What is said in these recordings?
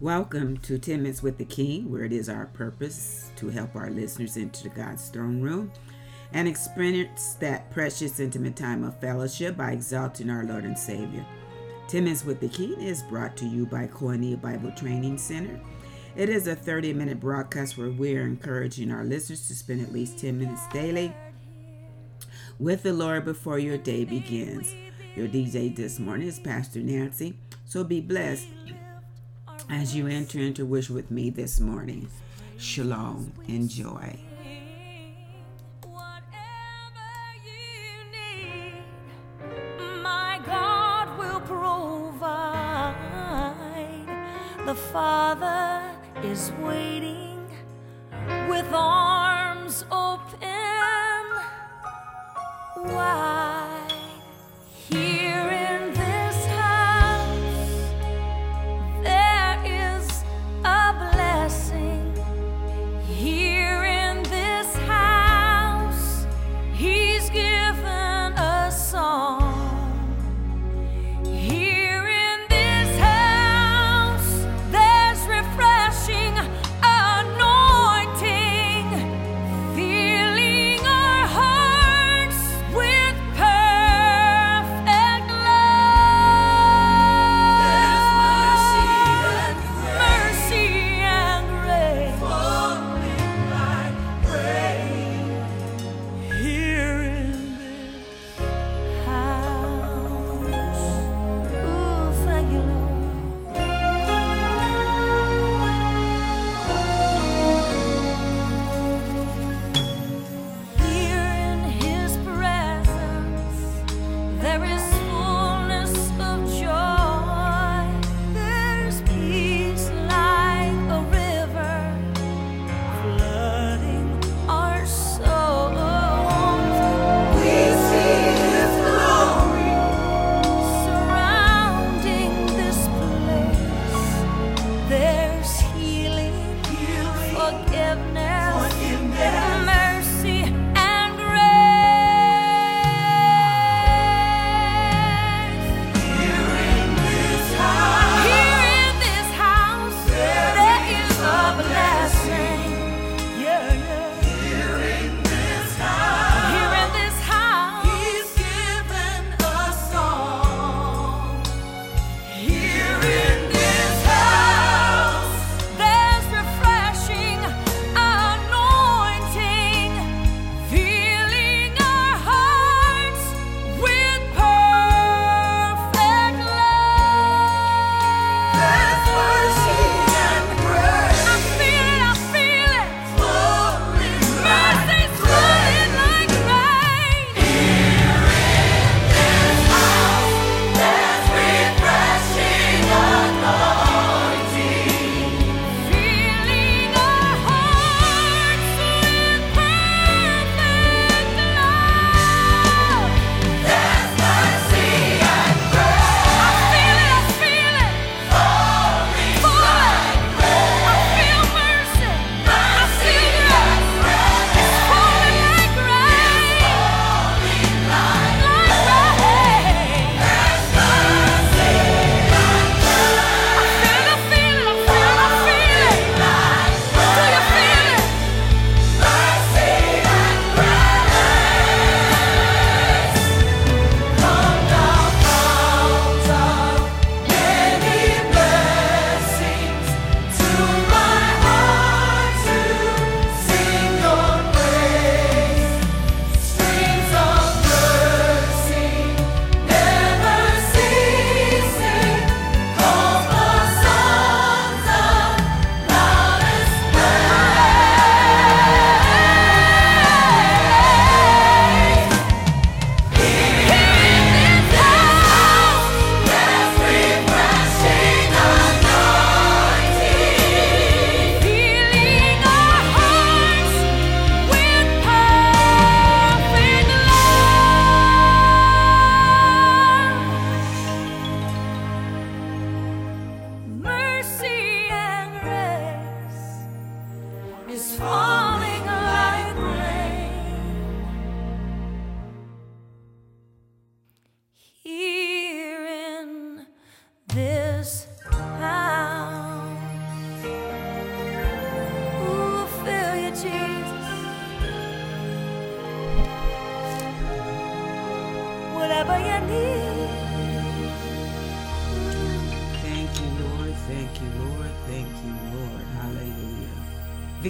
Welcome to 10 Minutes with the King, where it is our purpose to help our listeners into God's throne room and experience that precious, intimate time of fellowship by exalting our Lord and Savior. 10 Minutes with the King is brought to you by Koinonia Bible Training Center. It is a 30 minute broadcast where we're encouraging our listeners to spend at least 10 minutes daily with the Lord before your day begins. Your DJ this morning is Pastor Nancy, so be blessed as you enter into wish with me this morning, shalom, enjoy.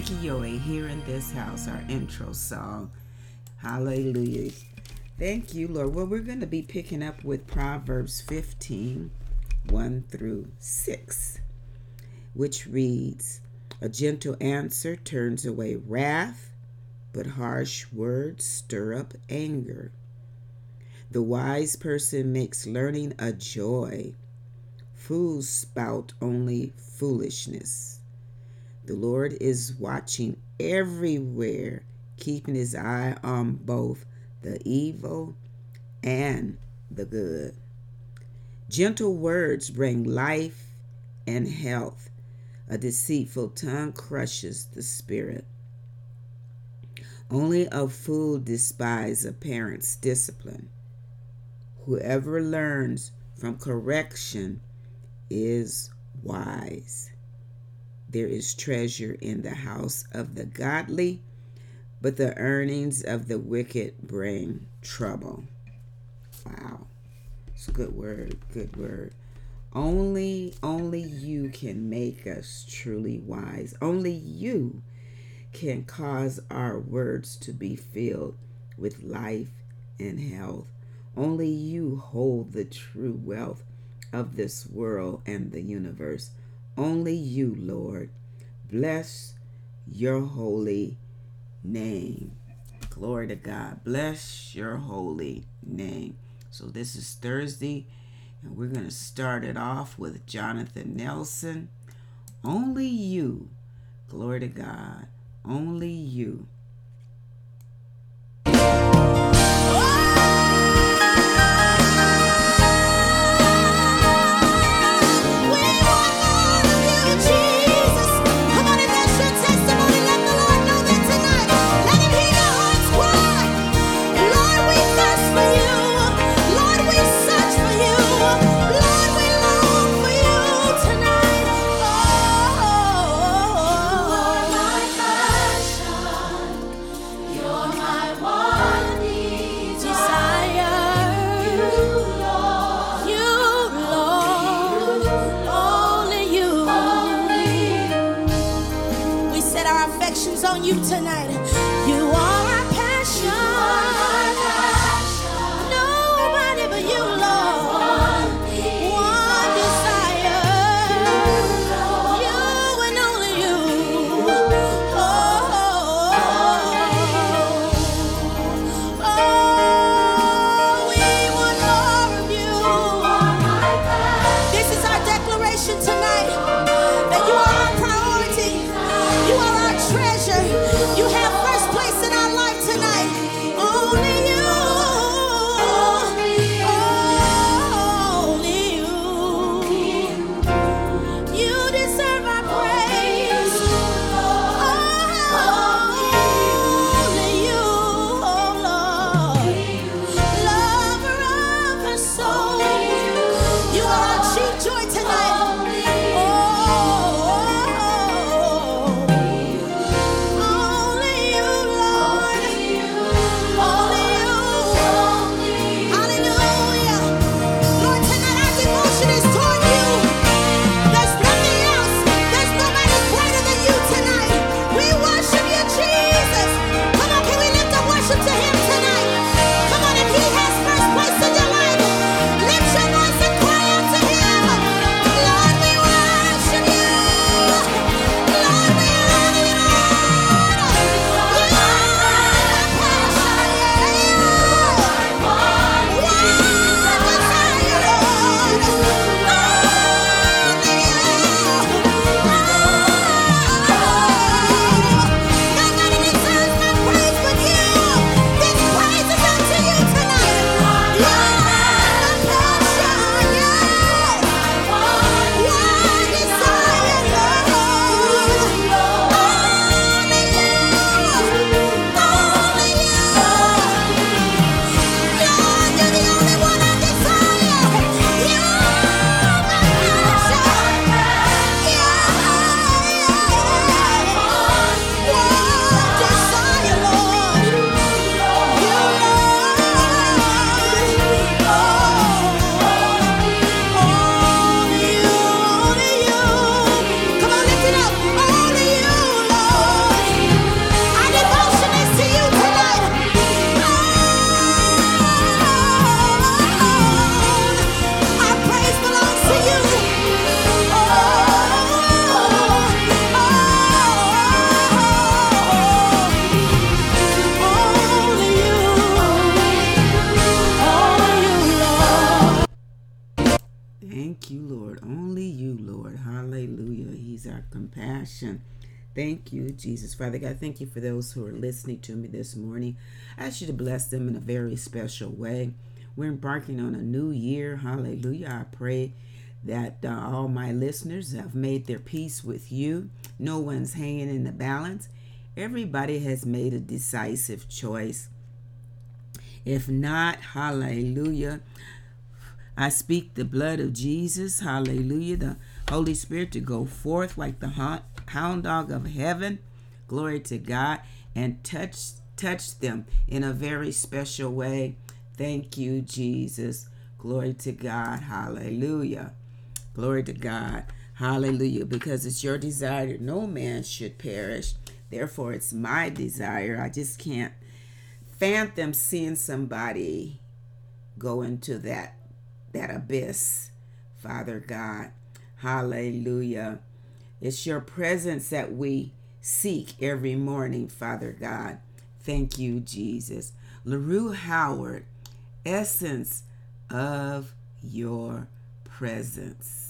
Vicki Yohe here in this house, our intro song. Hallelujah. Thank you, Lord. Well, we're going to be picking up with Proverbs 15 1 through 6, which reads A gentle answer turns away wrath, but harsh words stir up anger. The wise person makes learning a joy. Fools spout only foolishness. The Lord is watching everywhere, keeping his eye on both the evil and the good. Gentle words bring life and health. A deceitful tongue crushes the spirit. Only a fool despises a parent's discipline. Whoever learns from correction is wise. There is treasure in the house of the godly, but the earnings of the wicked bring trouble. Wow. It's a good word, good word. Only only you can make us truly wise. Only you can cause our words to be filled with life and health. Only you hold the true wealth of this world and the universe. Only you, Lord. Bless your holy name. Glory to God. Bless your holy name. So, this is Thursday, and we're going to start it off with Jonathan Nelson. Only you. Glory to God. Only you. Thank you, Jesus. Father God, thank you for those who are listening to me this morning. I ask you to bless them in a very special way. We're embarking on a new year. Hallelujah. I pray that uh, all my listeners have made their peace with you. No one's hanging in the balance. Everybody has made a decisive choice. If not, hallelujah. I speak the blood of Jesus, hallelujah, the Holy Spirit to go forth like the hound dog of heaven. Glory to God and touch touch them in a very special way. Thank you, Jesus. Glory to God. Hallelujah. Glory to God. Hallelujah. Because it's your desire that no man should perish. Therefore, it's my desire. I just can't fathom seeing somebody go into that that abyss, Father God. Hallelujah. It's your presence that we seek every morning, Father God. Thank you, Jesus. LaRue Howard, essence of your presence.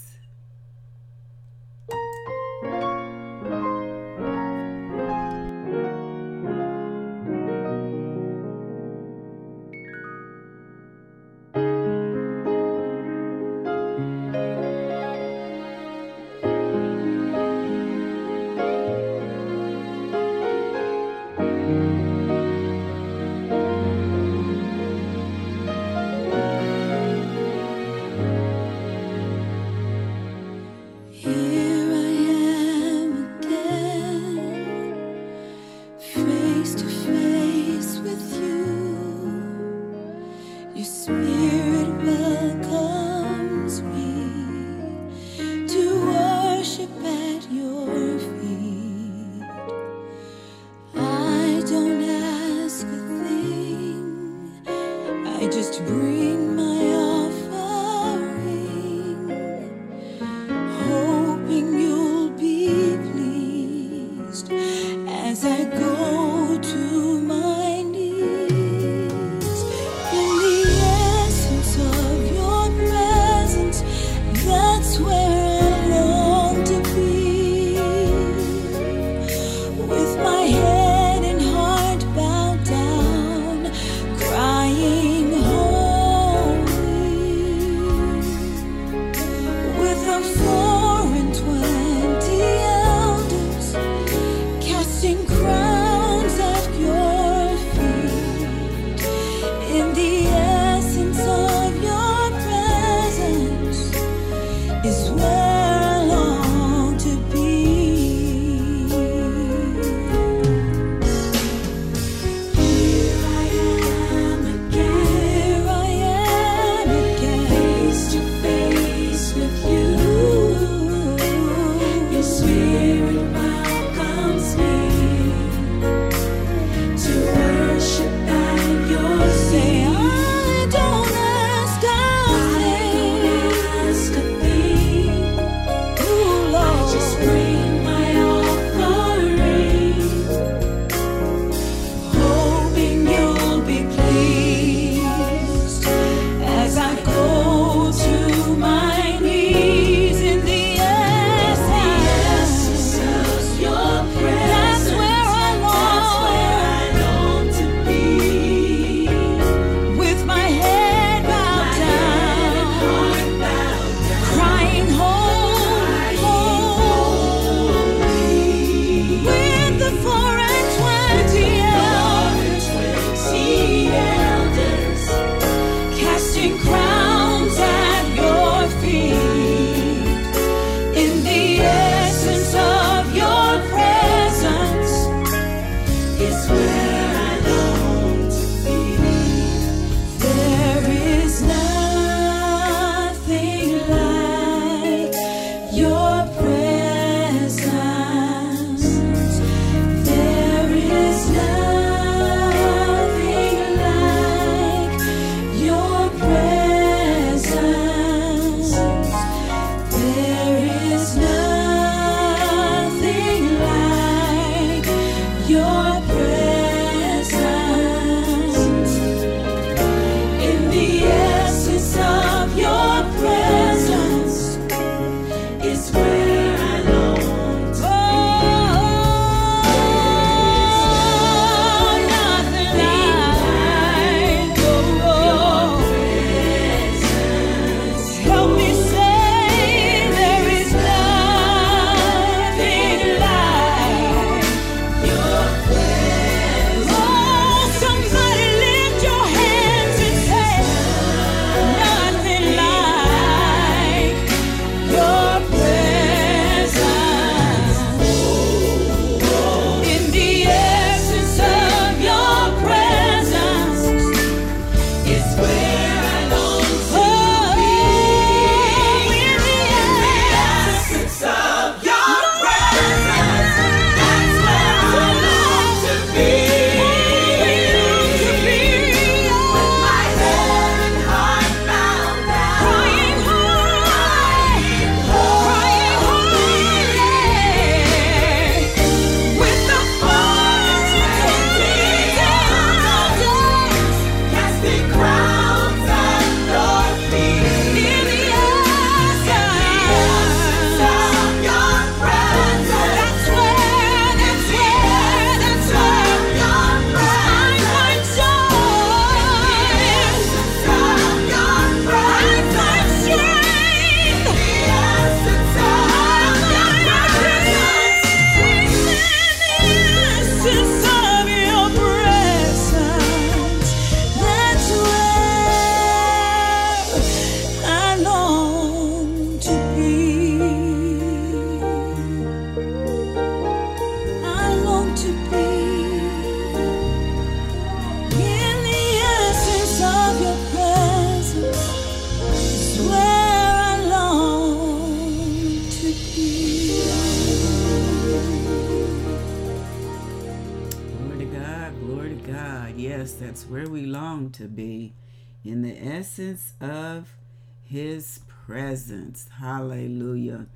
Essence of His presence. Hallelujah.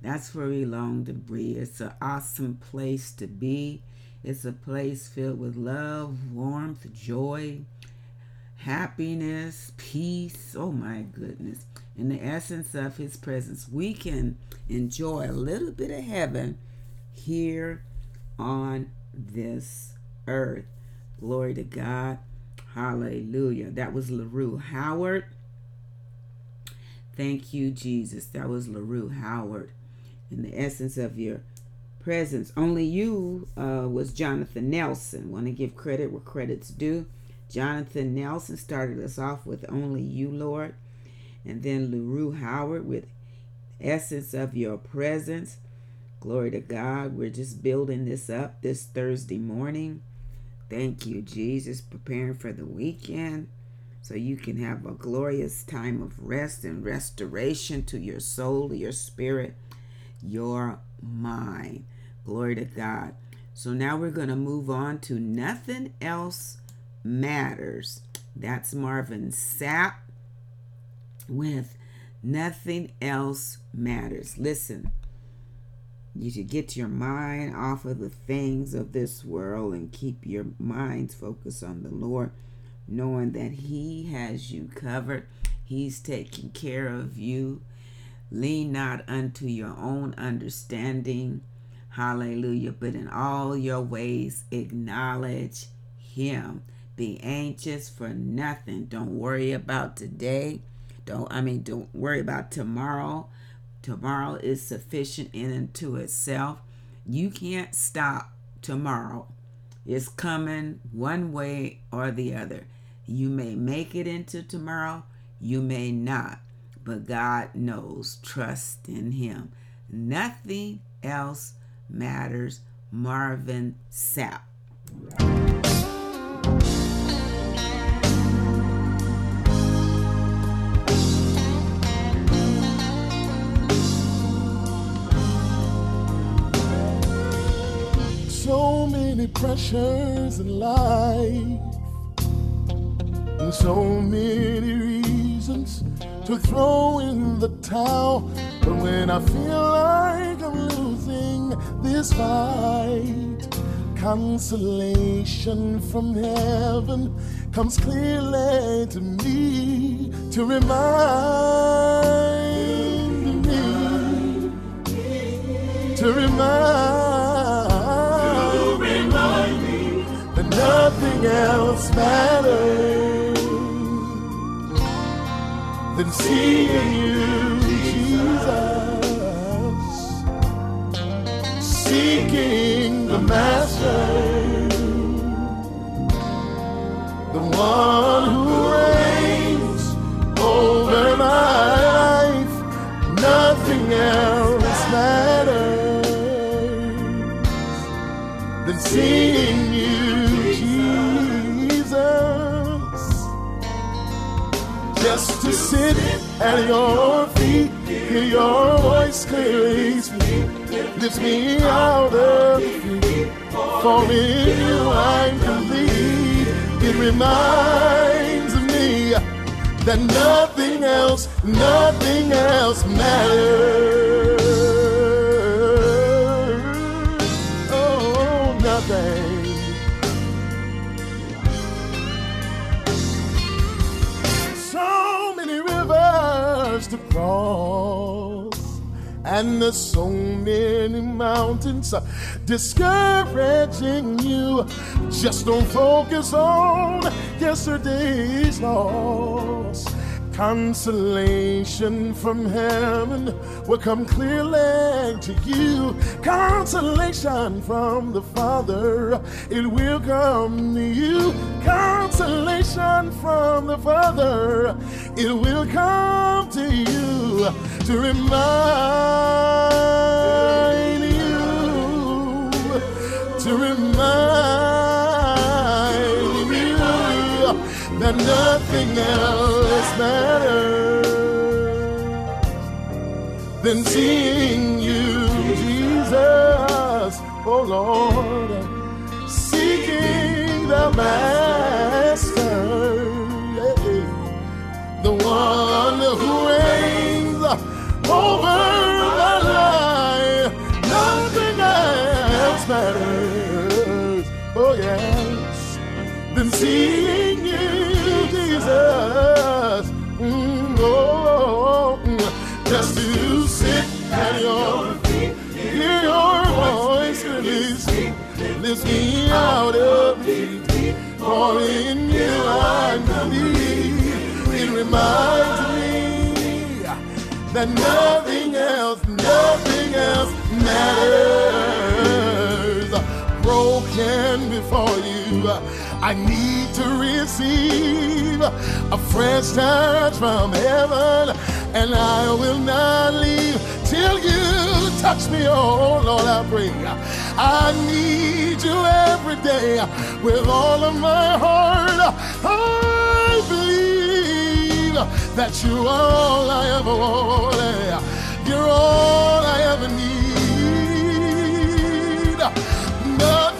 That's where we long to be. It's an awesome place to be. It's a place filled with love, warmth, joy, happiness, peace. Oh my goodness. In the essence of His presence, we can enjoy a little bit of heaven here on this earth. Glory to God. Hallelujah. That was LaRue Howard. Thank you, Jesus. That was LaRue Howard. In the essence of your presence. Only you uh, was Jonathan Nelson. Want to give credit where credit's due. Jonathan Nelson started us off with Only You, Lord. And then LaRue Howard with Essence of Your Presence. Glory to God. We're just building this up this Thursday morning. Thank you, Jesus, preparing for the weekend so you can have a glorious time of rest and restoration to your soul, your spirit, your mind. Glory to God. So now we're going to move on to Nothing Else Matters. That's Marvin Sapp with Nothing Else Matters. Listen, you should get your mind off of the things of this world and keep your minds focused on the Lord, knowing that He has you covered. He's taking care of you. Lean not unto your own understanding. Hallelujah. But in all your ways, acknowledge Him. Be anxious for nothing. Don't worry about today. Don't, I mean, don't worry about tomorrow Tomorrow is sufficient in and to itself. You can't stop tomorrow. It's coming one way or the other. You may make it into tomorrow, you may not, but God knows. Trust in Him. Nothing else matters. Marvin Sapp. Many pressures in life, and so many reasons to throw in the towel. But when I feel like I'm losing this fight, consolation from heaven comes clearly to me to remind me, to remind nothing else matters than seeing you, Jesus, seeking the Master, the one at your feet, hear your voice clearly speak, lifts me out of defeat. For in you I'm complete. It reminds me that nothing else, nothing else matters. Oh, nothing. And there's so many mountains discouraging you. Just don't focus on yesterday's loss. Consolation from heaven will come clearly to you. Consolation from the Father, it will come to you. Consolation from the Father, it will come to you to remind you, to remind you that nothing else matters than seeing you, Jesus, oh Lord, seeking the master, the one who reigns over the life. Nothing else matters. Oh yes, than seeing you, Jesus. Mm, oh, mm, just to sit at your feet, hear your voice release me, lift me out of deep. For in you I believe. It reminds me that nothing else, nothing else matters. Broken before you, I need to receive a fresh touch from heaven, and I will not leave till you touch me. Oh Lord, I pray. I need you every day with all of my heart. I believe that you're all I ever wanted. You're all I ever need. Nothing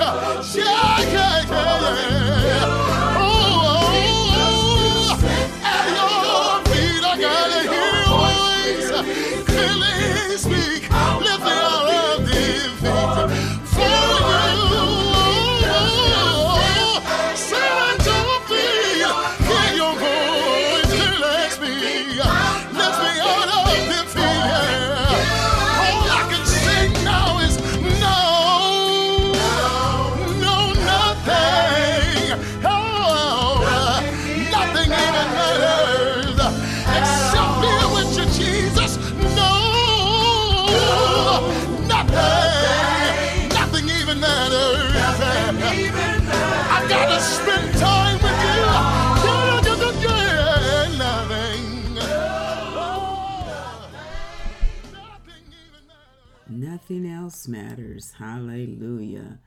speak. Nothing even matters. I gotta spend time with you. Yeah, yeah, yeah, yeah, nothing. Nothing even matters. Nothing else matters. Hallelujah.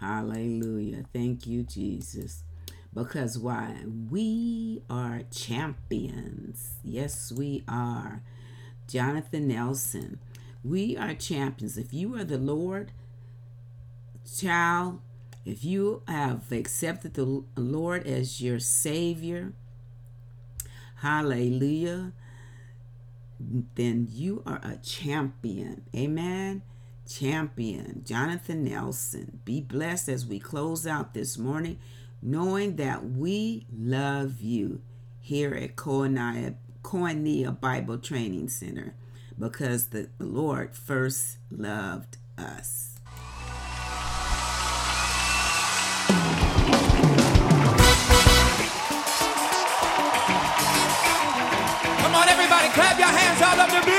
Hallelujah. Thank you, Jesus. Because why? We are champions. Yes, we are. Jonathan Nelson. We are champions. If you are the Lord, child, if you have accepted the Lord as your Savior, hallelujah, then you are a champion. Amen. Champion. Jonathan Nelson. Be blessed as we close out this morning, knowing that we love you here at Koinonia, Bible Training Center because the Lord first loved us. Your hands